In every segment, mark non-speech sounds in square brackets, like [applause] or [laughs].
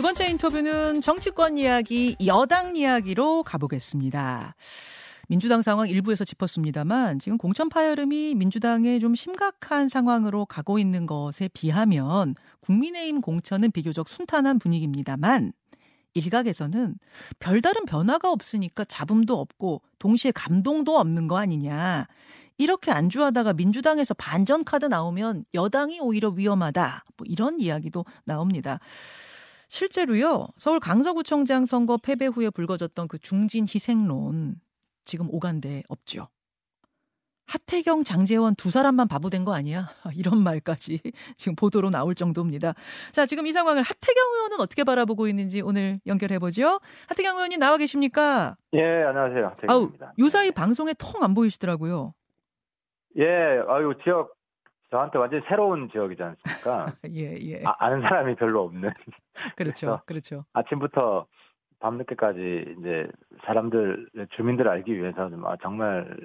두 번째 인터뷰는 정치권 이야기, 여당 이야기로 가보겠습니다. 민주당 상황 일부에서 짚었습니다만 지금 공천 파열음이 민주당에 좀 심각한 상황으로 가고 있는 것에 비하면 국민의힘 공천은 비교적 순탄한 분위기입니다만 일각에서는 별다른 변화가 없으니까 잡음도 없고 동시에 감동도 없는 거 아니냐. 이렇게 안주하다가 민주당에서 반전 카드 나오면 여당이 오히려 위험하다. 뭐 이런 이야기도 나옵니다. 실제로요, 서울 강서구청장 선거 패배 후에 불거졌던 그 중진 희생론, 지금 오간데 없죠. 하태경, 장재원 두 사람만 바보 된 거 아니야? [laughs] 이런 말까지 지금 보도로 나올 정도입니다. 자, 지금 이 상황을 하태경 의원은 어떻게 바라보고 있는지 오늘 연결해 보죠. 하태경 의원님 나와 계십니까? 예, 안녕하세요. 하태경입니다. 아우, 요사이 방송에 통 안 보이시더라고요. 예, 아유, 지역, 저한테 완전히 새로운 지역이지 않습니까? [laughs] 예, 예. 아, 는 사람이 별로 없는. [laughs] 그렇죠, 그렇죠. 아침부터 밤늦게까지 이제 사람들, 주민들 알기 위해서 아, 정말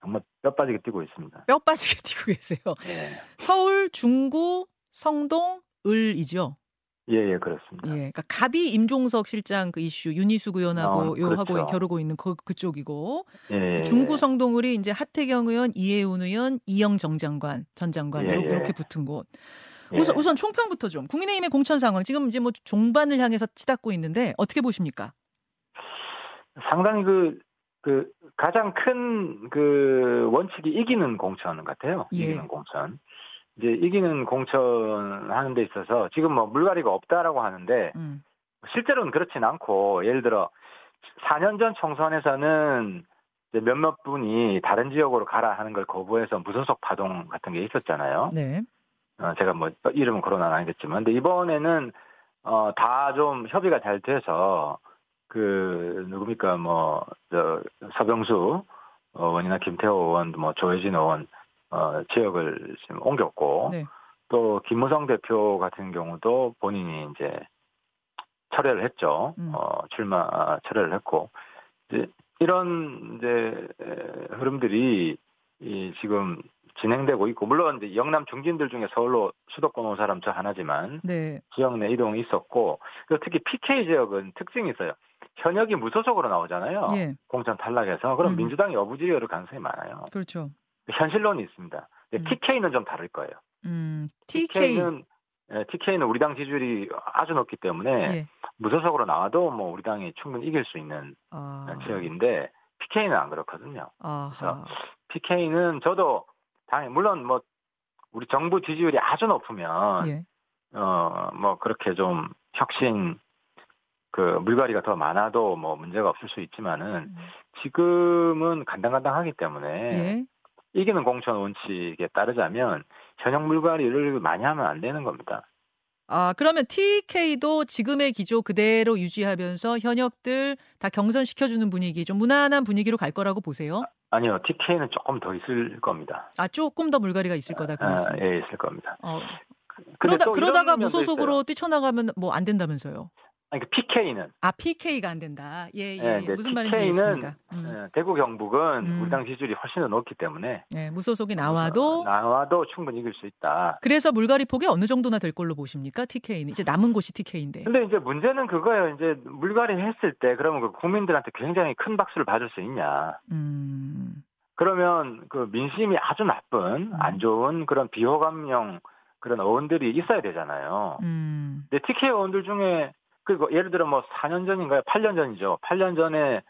정말 뼈 빠지게 뛰고 있습니다. 뼈 빠지게 [laughs] 뛰고 계세요. 예. 서울, 중구, 성동, 을이죠. 예, 예, 그렇습니다. 예, 그러니까 갑이 임종석 실장 그 이슈 윤희숙 의원하고 어, 요 그렇죠. 하고 겨루고 있는 그 그쪽이고 예, 예, 중구 예. 성동을이 이제 하태경 의원, 이해운 의원, 이영 정 장관, 전 장관 예, 이렇게, 예. 이렇게 붙은 곳. 예. 우선 우선 총평부터 좀 국민의힘의 공천 상황 지금 이제 뭐 종반을 향해서 치닫고 있는데 어떻게 보십니까? 상당히 그, 그, 가장 큰 그 원칙이 이기는 공천 같아요. 예. 이기는 공천. 이제 이기는 공천 하는 데 있어서 지금 뭐 물갈이가 없다라고 하는데 음. 실제로는 그렇진 않고 예를 들어 4년 전 총선에서는 몇몇 분이 다른 지역으로 가라 하는 걸 거부해서 무소속 파동 같은 게 있었잖아요. 네. 어, 제가 뭐 이름은 거론은 아니겠지만, 근데 이번에는 어, 다 좀 협의가 잘 돼서 그 누굽니까 뭐 저 서병수 의원이나 김태호 의원, 뭐 조혜진 의원 어, 지역을 지금 옮겼고 네. 또 김무성 대표 같은 경우도 본인이 이제 철회를 했죠. 음. 어, 출마 철회를 했고 이제 이런 이제 에, 흐름들이 이 지금 진행되고 있고 물론 이제 영남 중진들 중에 서울로 수도권 온 사람 저 하나지만 네. 지역 내 이동이 있었고 특히 PK 지역은 특징이 있어요. 현역이 무소속으로 나오잖아요. 예. 공천 탈락해서 그럼 음. 민주당이 여부지리를 가능성이 많아요. 그렇죠. 현실론이 있습니다. 근데 음. TK는 좀 다를 거예요. 음. TK TK는 예, TK는 우리 당 지지율이 아주 높기 때문에 예. 무소속으로 나와도 뭐 우리 당이 충분히 이길 수 있는 아. 지역인데 PK는 안 그렇거든요. 아하. PK는 저도 당연히 물론 뭐 우리 정부 지지율이 아주 높으면 예. 어뭐 그렇게 좀 혁신 그 물갈이가 더 많아도 뭐 문제가 없을 수 있지만은 음. 지금은 간당간당하기 때문에 예. 이기는 공천 원칙에 따르자면 현역 물갈이를 많이 하면 안 되는 겁니다. 아, 그러면 TK도 지금의 기조 그대로 유지하면서 현역들 다 경선시켜주는 분위기, 좀 무난한 분위기로 갈 거라고 보세요? 아니요, TK는 조금 더 있을 겁니다. 아, 조금 더 물갈이가 있을 거다. 그 아, 말씀. 예, 있을 겁니다. 어, 그러다, 또 그러다가 무소속으로. 뛰쳐나가면 뭐 안 된다면서요? 아니, 그 PK는 아, PK가 안 된다. 예, 예. 예, 이제 무슨 말인지 TK 는 이해했습니다. 음. 대구 경북은 음. 우리 당 지지율이 훨씬 더 높기 때문에 네, 무소속이 나와도 어, 나와도 충분히 이길 수 있다. 그래서 물갈이 폭이 어느 정도나 될 걸로 보십니까? TK는 이제 남은 곳이 TK인데. 근데 이제 문제는 그거예요. 이제 물갈이 했을 때 그러면 그 국민들한테 굉장히 큰 박수를 받을 수 있냐. 음. 그러면 그 민심이 아주 나쁜 음. 안 좋은 그런 비호감형 그런 어원들이 있어야 되잖아요. 음. 근데 TK 의원들 중에 그리고 예를 들어 뭐 4년 전인가요? 8년 전이죠. 8년 전에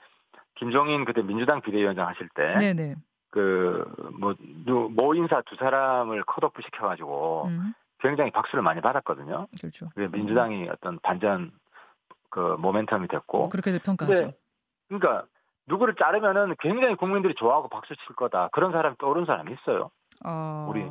김종인 그때 민주당 비대위원장 하실 때 네, 네. 그뭐모 인사 두 사람을 컷오프 시켜가지고 음. 굉장히 박수를 많이 받았거든요. 그렇죠. 그게 민주당이 어떤 반전 그 모멘텀이 됐고 뭐 그렇게들 평가하죠. 그러니까 누구를 자르면은 굉장히 국민들이 좋아하고 박수 칠 거다 그런 사람이 떠오른 사람이 있어요. 아, 우리.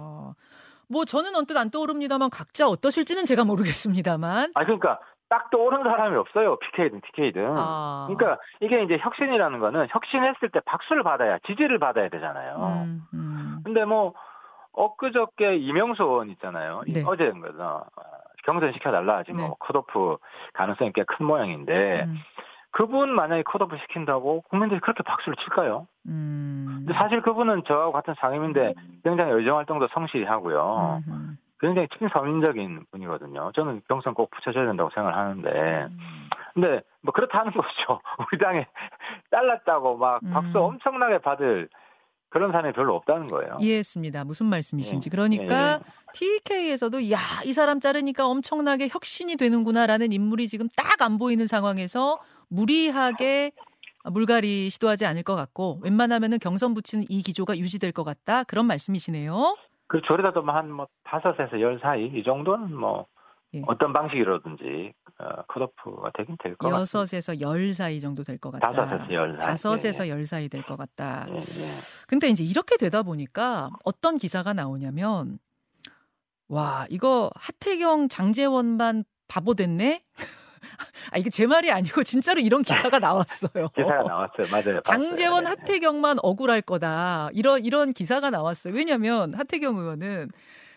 뭐 저는 언뜻 안 떠오릅니다만 각자 어떠실지는 제가 모르겠습니다만. 아 그러니까 딱 떠오른 사람이 없어요. PK든 TK든. 아. 그러니까 이게 이제 혁신이라는 거는 혁신했을 때 박수를 받아야 지지를 받아야 되잖아요. 음, 음. 근데 뭐 엊그저께 이명수 의원 있잖아요. 이 네. 어제인가요? 경선 시켜달라 지금 네. 뭐 컷오프 가능성이 꽤 큰 모양인데 음, 그분 만약에 컷오프 시킨다고 국민들이 그렇게 박수를 칠까요? 음. 근데 사실 그분은 저하고 같은 상임인데 굉장히 의정 활동도 성실히 하고요. 음, 굉장히 친서민적인 분이거든요. 저는 경선 꼭 붙여줘야 된다고 생각을 하는데, 음. 근데 뭐 그렇다는 [laughs] 거죠. 우리 당에 잘랐다고 막 음. 박수 엄청나게 받을 그런 사람이 별로 없다는 거예요. 이해했습니다. 무슨 말씀이신지. 예. 그러니까 예, 예. TK에서도 야, 이 사람 자르니까 엄청나게 혁신이 되는구나라는 인물이 지금 딱 안 보이는 상황에서 무리하게 물갈이 시도하지 않을 것 같고 웬만하면은 경선 붙이는 이 기조가 유지될 것 같다. 그런 말씀이시네요. 그 조리다도 한뭐 다섯에서 열 사이 이 정도는 뭐 예. 어떤 방식이라든지 어, 컷오프가 되긴 될 것 같아요. 여섯에서 열 사이 정도 될 것 같다. 다섯에서 열 사이. 다섯에서 열 사이 될 것 같다. 예, 예. 근데 이제 이렇게 되다 보니까 어떤 기사가 나오냐면 와 이거 하태경 장재원만 바보 됐네. 아 이게 제 말이 아니고 진짜로 이런 기사가 나왔어요. 기사가 나왔어요. 맞아요. 장재원 봤어요. 예, 하태경만 억울할 거다. 이런 이런 기사가 나왔어요. 왜냐하면 하태경 의원은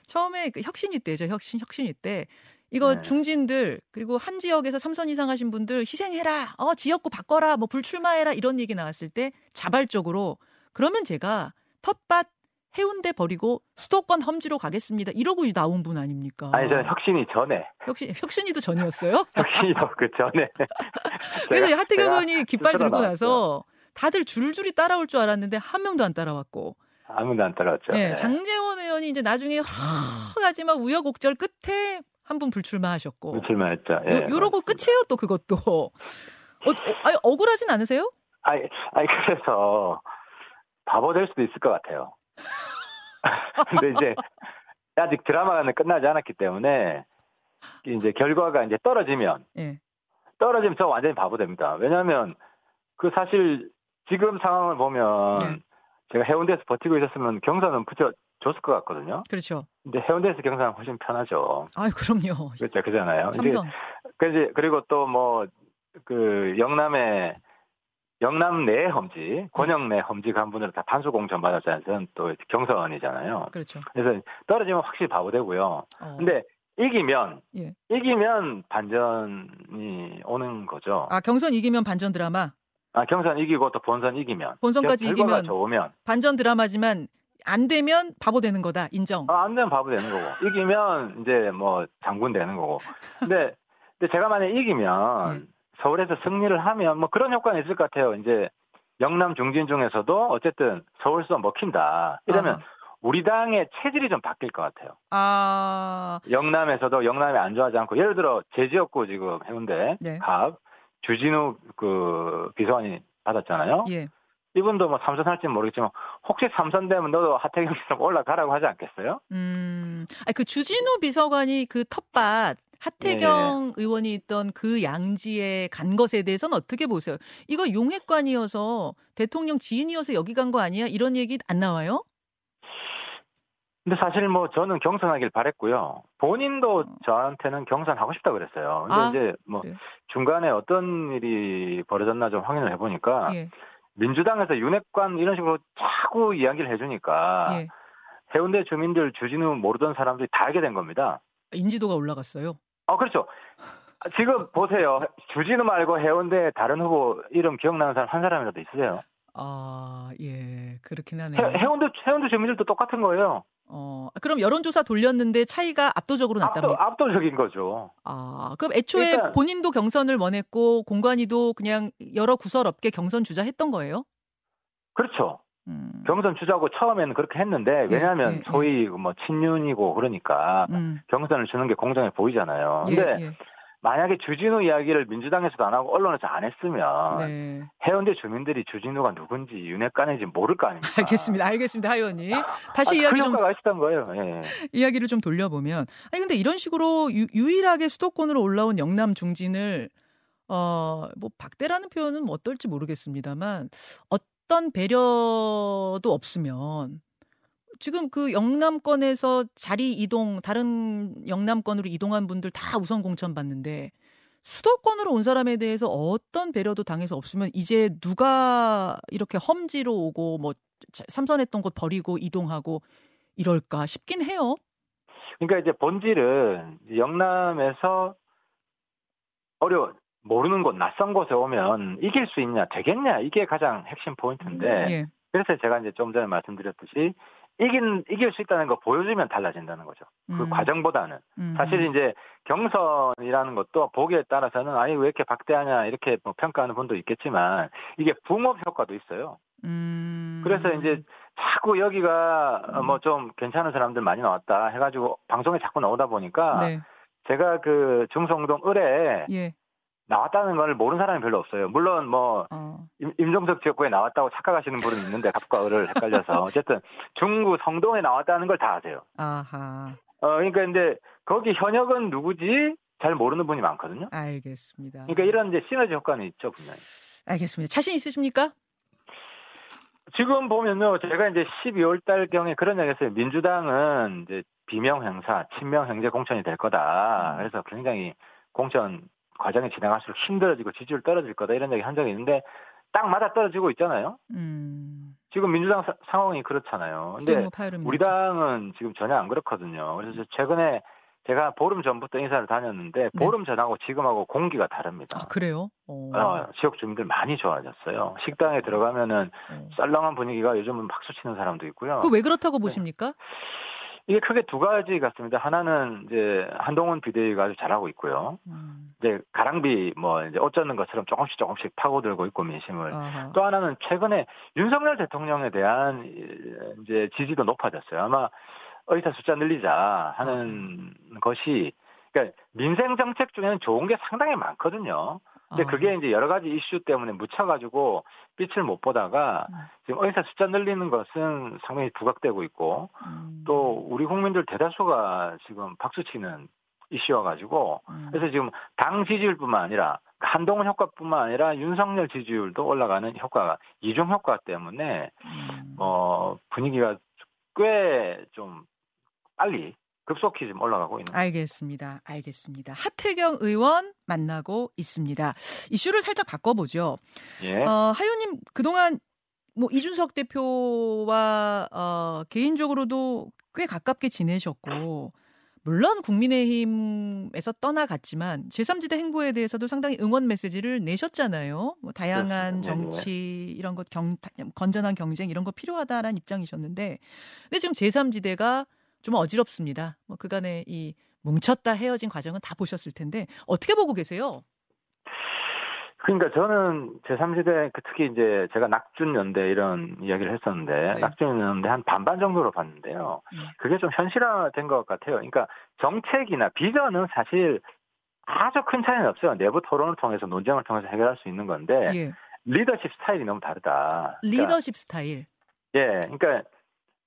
처음에 그 혁신위 때죠. 혁신 혁신위 때 이거 네. 중진들 그리고 한 지역에서 삼선 이상 하신 분들 희생해라. 어 지역구 바꿔라. 뭐 불출마해라 이런 얘기 나왔을 때 자발적으로 그러면 제가 텃밭 해운대 버리고 수도권 험지로 가겠습니다. 이러고 나온 분 아닙니까? 아니 저는 혁신이 전에 혁신 혁신이도 전이었어요. [laughs] 혁신이도 그 전에. [laughs] 그래서 하태경 의원이 깃발 들고 나왔죠. 나서 다들 줄줄이 따라올 줄 알았는데 한 명도 안 따라왔고. 아무도 안 따라왔죠. 예, 네. 장재원 의원이 이제 나중에 하지만 우여곡절 끝에 한 분 불출마하셨고. 출마했죠. 예, 요, 요러고 끝이에요 또 그것도. 어, 어, 아니, 억울하진 않으세요? 아니, 아니 그래서 바보 될 수도 있을 것 같아요. [laughs] 근데 이제 아직 드라마는 끝나지 않았기 때문에 이제 결과가 이제 떨어지면 예. 떨어지면 저 완전히 바보 됩니다. 왜냐하면 그 사실 지금 상황을 보면 네. 제가 해운대에서 버티고 있었으면 경선은 붙여 줬을 것 같거든요. 그렇죠. 근데 해운대에서 경선은 훨씬 편하죠. 아유, 그럼요. 그렇죠, 그잖아요. 삼선. 그지 그리고 또 뭐 그 영남의 영남 내 험지, 권영 내 험지 간분으로 다 판수 공천 받았잖아요. 또 경선이잖아요. 그렇죠. 그래서 떨어지면 확실히 바보 되고요. 어. 근데 이기면 예. 이기면 반전이 오는 거죠. 아, 경선 이기면 반전 드라마. 아, 경선 이기고 또 본선 이기면 본선까지 결과가 이기면 좋으면 반전 드라마지만 안 되면 바보 되는 거다. 인정. 아, 안 되면 바보 되는 거고 이기면 이제 뭐 장군 되는 거고. 근데 근데 제가 만약 에 이기면 예. 서울에서 승리를 하면 뭐 그런 효과는 있을 것 같아요. 이제 영남 중진 중에서도 어쨌든 서울서 먹힌다. 이러면 아하. 우리 당의 체질이 좀 바뀔 것 같아요. 아, 영남에서도 영남이 안 좋아하지 않고 예를 들어 제 지역구 지금 해운대 네. 갑 주진우 그 비서관이 받았잖아요. 예. 이분도 뭐 삼선 할지는 모르겠지만 혹시 삼선 되면 너도 하태경처럼 올라가라고 하지 않겠어요? 음, 아니, 그 주진우 비서관이 그 텃밭 하태경 예. 의원이 있던 그 양지에 간 것에 대해서는 어떻게 보세요? 이거 용해관이어서 대통령 지인이어서 여기 간 거 아니야? 이런 얘기 안 나와요? 근데 사실 뭐 저는 경선하길 바랬고요. 본인도 저한테는 경선하고 싶다 그랬어요. 근데 아, 이제 뭐 그래요? 중간에 어떤 일이 벌어졌나 좀 확인을 해보니까 예, 민주당에서 윤핵관 이런 식으로 자꾸 이야기를 해주니까 예. 해운대 주민들 주진우 모르던 사람들이 다 알게 된 겁니다. 인지도가 올라갔어요. 아 그렇죠. 지금 보세요. 주진우 말고 해운대 다른 후보 이름 기억나는 사람 한 사람이라도 있으세요? 아, 예, 그렇긴 해, 하네요. 해 운대 해운대 주민들도 똑같은 거예요. 어, 그럼 여론조사 돌렸는데 차이가 압도적으로 압도, 났답니다. 압도 적인 거죠. 아, 그럼 애초에 일단- 본인도 경선을 원했고 공관위도 그냥 여러 구설 없게 경선 주자 했던 거예요? 그렇죠. 음. 경선 주자고 처음에는 그렇게 했는데 왜냐하면 예, 예. 소위 뭐 친윤이고 그러니까 음. 경선을 주는 게 공정해 보이잖아요. 예, 근데 예. 만약에 주진우 이야기를 민주당에서도 안 하고 언론에서 안 했으면 네. 해운대 주민들이 주진우가 누군지 윤핵관인지 모를 거 아닙니까? 알겠습니다. 알겠습니다. 하 의원님. 다시 아, 이야기 그 좀 있었던 거예요. 예. 이야기를 좀 돌려보면 아니 근데 이런 식으로 유, 유일하게 수도권으로 올라온 영남 중진을 어뭐 박대라는 표현은 뭐 어떨지 모르겠습니다만 어 떤 배려도 없으면 지금 그 영남권에서 자리 이동 다른 영남권으로 이동한 분들 다 우선 공천 받는데 수도권으로 온 사람에 대해서 어떤 배려도 당해서 없으면 이제 누가 이렇게 험지로 오고 뭐 자- 삼선했던 곳 버리고 이동하고 이럴까 싶긴 해요. 그러니까 이제 본질은 영남에서 어려 모르는 곳 낯선 곳에 오면 이길 수 있냐 되겠냐 이게 가장 핵심 포인트인데 예. 그래서 제가 이제 좀 전에 말씀드렸듯이 이긴 이길 수 있다는 거 보여주면 달라진다는 거죠. 그 음. 과정보다는 음. 사실 이제 경선이라는 것도 보기에 따라서는 아니 왜 이렇게 박대하냐 이렇게 뭐 평가하는 분도 있겠지만 이게 붕업 효과도 있어요. 음. 그래서 이제 자꾸 여기가 뭐 좀 괜찮은 사람들 많이 나왔다 해가지고 방송에 자꾸 나오다 보니까 네. 제가 그 중성동 을에 예. 나왔다는 걸 모르는 사람이 별로 없어요. 물론 뭐 어. 임, 임종석 지역구에 나왔다고 착각하시는 분은 있는데 갑과 을을 헷갈려서 [laughs] 어쨌든 중구 성동에 나왔다는 걸 다 아세요. 아하. 어 그러니까 근데 거기 현역은 누구지 잘 모르는 분이 많거든요. 알겠습니다. 그러니까 이런 이제 시너지 효과는 있죠 분명히. 알겠습니다. 자신 있으십니까? 지금 보면요, 제가 이제 12월 달 경에 그런 얘기 했어요. 민주당은 이제 비명 행사, 친명 행제 공천이 될 거다. 음. 그래서 굉장히 공천 과정이 진행할수록 힘들어지고 지지율 떨어질 거다. 이런 얘기 한 적이 있는데 딱 맞아 떨어지고 있잖아요. 음. 지금 민주당 사- 상황이 그렇잖아요. 근데 뭐 우리 당은 지금 전혀 안 그렇거든요. 그래서 최근에 제가 보름 전부터 인사를 다녔는데 보름 전하고 지금하고 공기가 다릅니다. 네. 아, 그래요? 어. 어, 지역 주민들 많이 좋아졌어요. 식당에 들어가면은 어. 썰렁한 분위기가 요즘은 박수 치는 사람도 있고요. 그 왜 그렇다고 보십니까? 이게 크게 두 가지 같습니다. 하나는 이제 한동훈 비대위가 아주 잘하고 있고요. 음. 이제 가랑비 뭐 이제 옷 젖는 것처럼 조금씩 조금씩 파고들고 있고 민심을. 아하. 또 하나는 최근에 윤석열 대통령에 대한 이제 지지도 높아졌어요. 아마 의사 숫자 늘리자 하는 것이 그러니까 민생 정책 중에는 좋은 게 상당히 많거든요. 근데 아. 그게 이제 여러 가지 이슈 때문에 묻혀가지고 빛을 못 보다가 음. 지금 의사 숫자 늘리는 것은 상당히 부각되고 있고 음. 또 우리 국민들 대다수가 지금 박수치는 이슈여가지고 음. 그래서 지금 당 지지율뿐만 아니라 한동훈 효과뿐만 아니라 윤석열 지지율도 올라가는 효과가 이중 효과 때문에 음. 어 분위기가 꽤 좀 빨리 급속히 좀 올라가고 있는. 알겠습니다. 알겠습니다. 하태경 의원 만나고 있습니다. 이슈를 살짝 바꿔보죠. 예. 어, 하유님 그동안 뭐 이준석 대표와 어, 개인적으로도 꽤 가깝게 지내셨고 물론 국민의힘에서 떠나갔지만 제3지대 행보에 대해서도 상당히 응원 메시지를 내셨잖아요. 뭐 다양한 그렇습니다. 네네. 정치 이런 것 경, 건전한 경쟁 이런 거 필요하다라는 입장이셨는데 근데 지금 제3지대가 좀 어지럽습니다. 뭐 그간의 이 뭉쳤다 헤어진 과정은 다 보셨을 텐데 어떻게 보고 계세요? 그러니까 저는 제3지대 그 특히 이제 제가 낙준연대 이런 이야기를 했었는데 네. 낙준연대 한 반반 정도로 봤는데요. 음. 그게 좀 현실화된 것 같아요. 그러니까 정책이나 비전은 사실 아주 큰 차이는 없어요. 내부 토론을 통해서 논쟁을 통해서 해결할 수 있는 건데 예. 리더십 스타일이 너무 다르다. 그러니까, 리더십 스타일. 예, 그러니까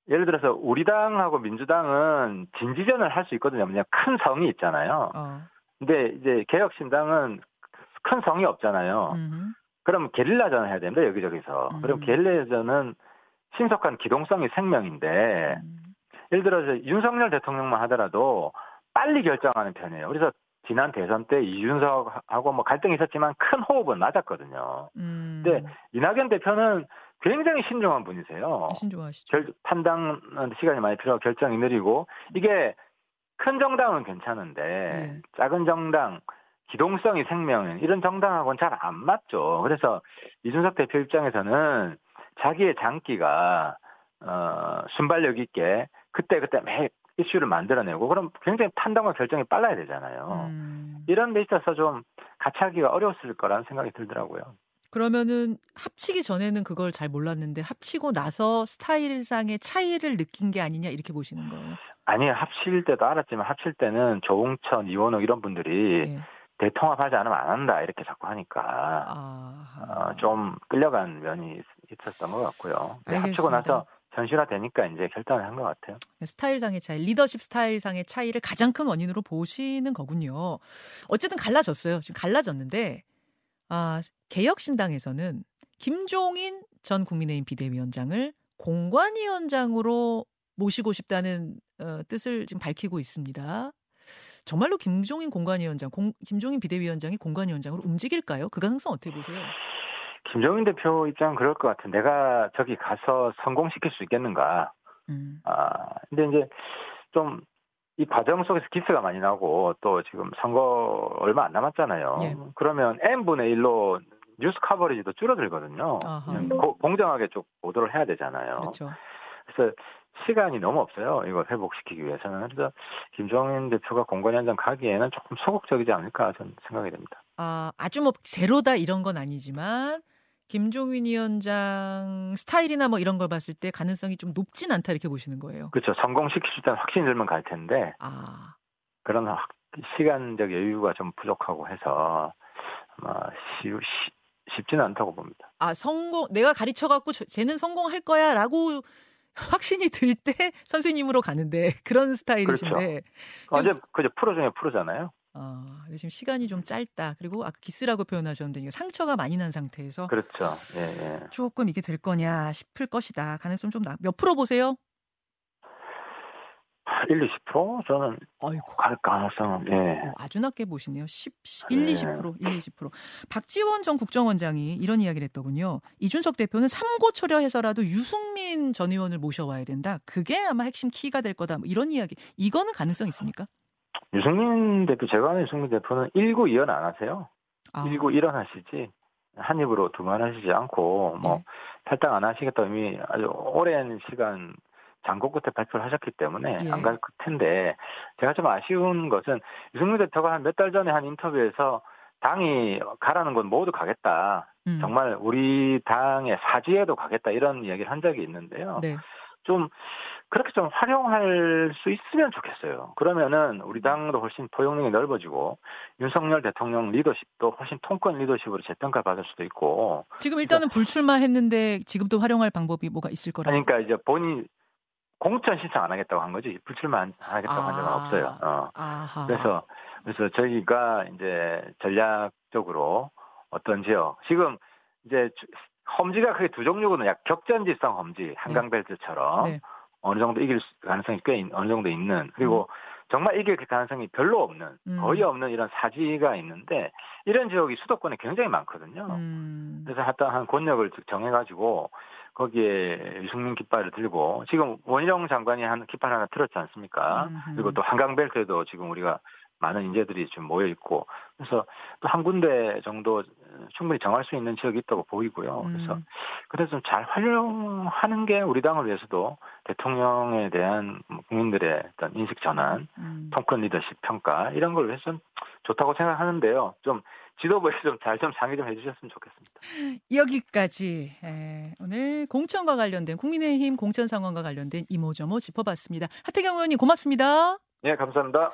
예를 들어서 우리 당하고 민주당은 진지전을 할 수 있거든요. 그냥 큰 성이 있잖아요. 어. 근데 이제 개혁신당은 큰 성이 없잖아요. 음. 그럼 게릴라전을 해야 됩니다. 여기저기서. 음. 그럼 게릴라전은 신속한 기동성이 생명인데 음. 예를 들어서 윤석열 대통령만 하더라도 빨리 결정하는 편이에요. 그래서 지난 대선 때 이준석하고 뭐 갈등이 있었지만 큰 호흡은 맞았거든요. 음. 근데 이낙연 대표는 굉장히 신중한 분이세요. 신중하시죠. 결, 판단 시간이 많이 필요하고 결정이 느리고 이게 큰 정당은 괜찮은데 예. 작은 정당 기동성이 생명인 이런 정당하고는 잘 안 맞죠. 그래서 이준석 대표 입장에서는 자기의 장기가 어, 순발력 있게 그때 그때 매 이슈를 만들어내고 그럼 굉장히 판단과 결정이 빨라야 되잖아요. 음. 이런 데 있어서 좀 같이 하기가 어려웠을 거라는 생각이 들더라고요. 그러면은 합치기 전에는 그걸 잘 몰랐는데 합치고 나서 스타일상의 차이를 느낀 게 아니냐 이렇게 보시는 거예요. 아니 합칠 때도 알았지만 합칠 때는 조홍천, 이원호 이런 분들이 예. 대통합하지 않으면 안 한다 이렇게 자꾸 하니까 아. 어, 좀 끌려간 면이 있었던 것 같고요. 합치고. 나서 현실화되니까 이제 결단을 한 것 같아요. 스타일상의 차이, 리더십 스타일상의 차이를 가장 큰 원인으로 보시는 거군요. 어쨌든 갈라졌어요. 지금 갈라졌는데 아, 개혁신당에서는 김종인 전 국민의힘 비대위원장을 공관위원장으로 모시고 싶다는 어, 뜻을 지금 밝히고 있습니다. 정말로 김종인 공관위원장, 공, 김종인 비대위원장이 공관위원장으로 움직일까요? 그 가능성 어떻게 보세요? 김종인 대표 입장은 그럴 것 같은. 내가 저기 가서 성공시킬 수 있겠는가. 음, 아, 근데 이제 좀 이 과정 속에서 기스가 많이 나고 또 지금 선거 얼마 안 남았잖아요. 예. 그러면 n분의 1로 뉴스 커버리지도 줄어들거든요. 아하. 고- 공정하게 좀 보도를 해야 되잖아요. 그렇죠. 그래서 시간이 너무 없어요. 이걸 회복시키기 위해서는. 그래서 김종인 대표가 공관 현장 가기에는 조금 소극적이지 않을까 저는 생각이 됩니다. 아, 아주 뭐 제로다 이런 건 아니지만 김종인 위원장 스타일이나 뭐 이런 걸 봤을 때 가능성이 좀 높진 않다 이렇게 보시는 거예요. 그렇죠. 성공시킬 수 있다는 확신이 들면 갈 텐데 아, 그런 확- 시간적 여유가 좀 부족하고 해서 아마 쉬, 쉬, 쉽지는 않다고 봅니다. 아 성공 내가 가르쳐 갖고 쟤는 성공할 거야라고 확신이 들 때 [laughs] 선생님으로 가는데 그런 스타일이신데 어제 그저 프로 중에 프로잖아요. 아, 근데 지금 시간이 좀 짧다. 그리고 아까 기스라고 표현하셨는데 상처가 많이 난 상태에서 그렇죠. 예, 예. 조금 이게 될 거냐 싶을 것이다. 가능성 좀몇 프로 보세요? 1, 20% 저는 아이고. 갈 가능성은 예. 어, 아주 낮게 보시네요. 10, 1, 네. 20%, 1, 20%. 박지원 전 국정원장이 이런 이야기를 했더군요. 이준석 대표는 삼고초려 해서라도 유승민 전 의원을 모셔와야 된다. 그게 아마 핵심 키가 될 거다. 뭐 이런 이야기. 이거는 가능성 있습니까? 유승민 대표 제가 아는 유승민 대표는 1구 2연 안 하세요. 아, 1구 1원 하시지 한 입으로 두만 하시지 않고 뭐 네. 탈당 안 하시겠다 이미 아주 오랜 시간 장고 끝에 발표를 하셨기 때문에 예. 안갈 텐데 제가 좀 아쉬운 것은 유승민 대표가 한 몇 달 전에 한 인터뷰에서 당이 가라는 건 모두 가겠다. 음, 정말 우리 당의 사지에도 가겠다 이런 이야기를 한 적이 있는데요. 네. 좀 그렇게 좀 활용할 수 있으면 좋겠어요. 그러면은 우리 당도 훨씬 포용력이 넓어지고 윤석열 대통령 리더십도 훨씬 통권 리더십으로 재평가 받을 수도 있고 지금 일단은 불출마했는데 지금도 활용할 방법이 뭐가 있을 거라고. 그러니까 이제 본인 공천 신청 안 하겠다고 한 거지 불출마 안 하겠다고 한 적은 아. 없어요. 어. 아하. 그래서 그래서 저희가 이제 전략적으로 어떤 지역 지금 이제 주- 험지가 크게 두 종류거든요. 약 격전지성 험지 한강벨트처럼 네. 어느 정도 이길 수- 가능성이 꽤 있- 어느 정도 있는 그리고 정말 이길 가능성이 별로 없는 음. 거의 없는 이런 사지가 있는데 이런 지역이 수도권에 굉장히 많거든요. 음. 그래서 하여튼 한 권력을 정해가지고 거기에 유승민 깃발을 들고 지금 원희룡 장관이 한 깃발 하나 들었지 않습니까? 그리고 또 한강벨트에도 지금 우리가 많은 인재들이 지금 모여 있고 그래서 또 한 군데 정도 충분히 정할 수 있는 지역이 있다고 보이고요. 그래서 음. 그래서 좀 잘 활용하는 게 우리 당을 위해서도 대통령에 대한 국민들의 어떤 인식 전환, 음. 통권 리더십 평가 이런 걸 위해서 는 좋다고 생각하는데요. 좀 지도부에서 좀 잘좀 상의 좀 해주셨으면 좋겠습니다. 여기까지 에, 오늘 공천과 관련된 국민의힘 공천 상황과 관련된 이모저모 짚어봤습니다. 하태경 의원님 고맙습니다. 예, 감사합니다.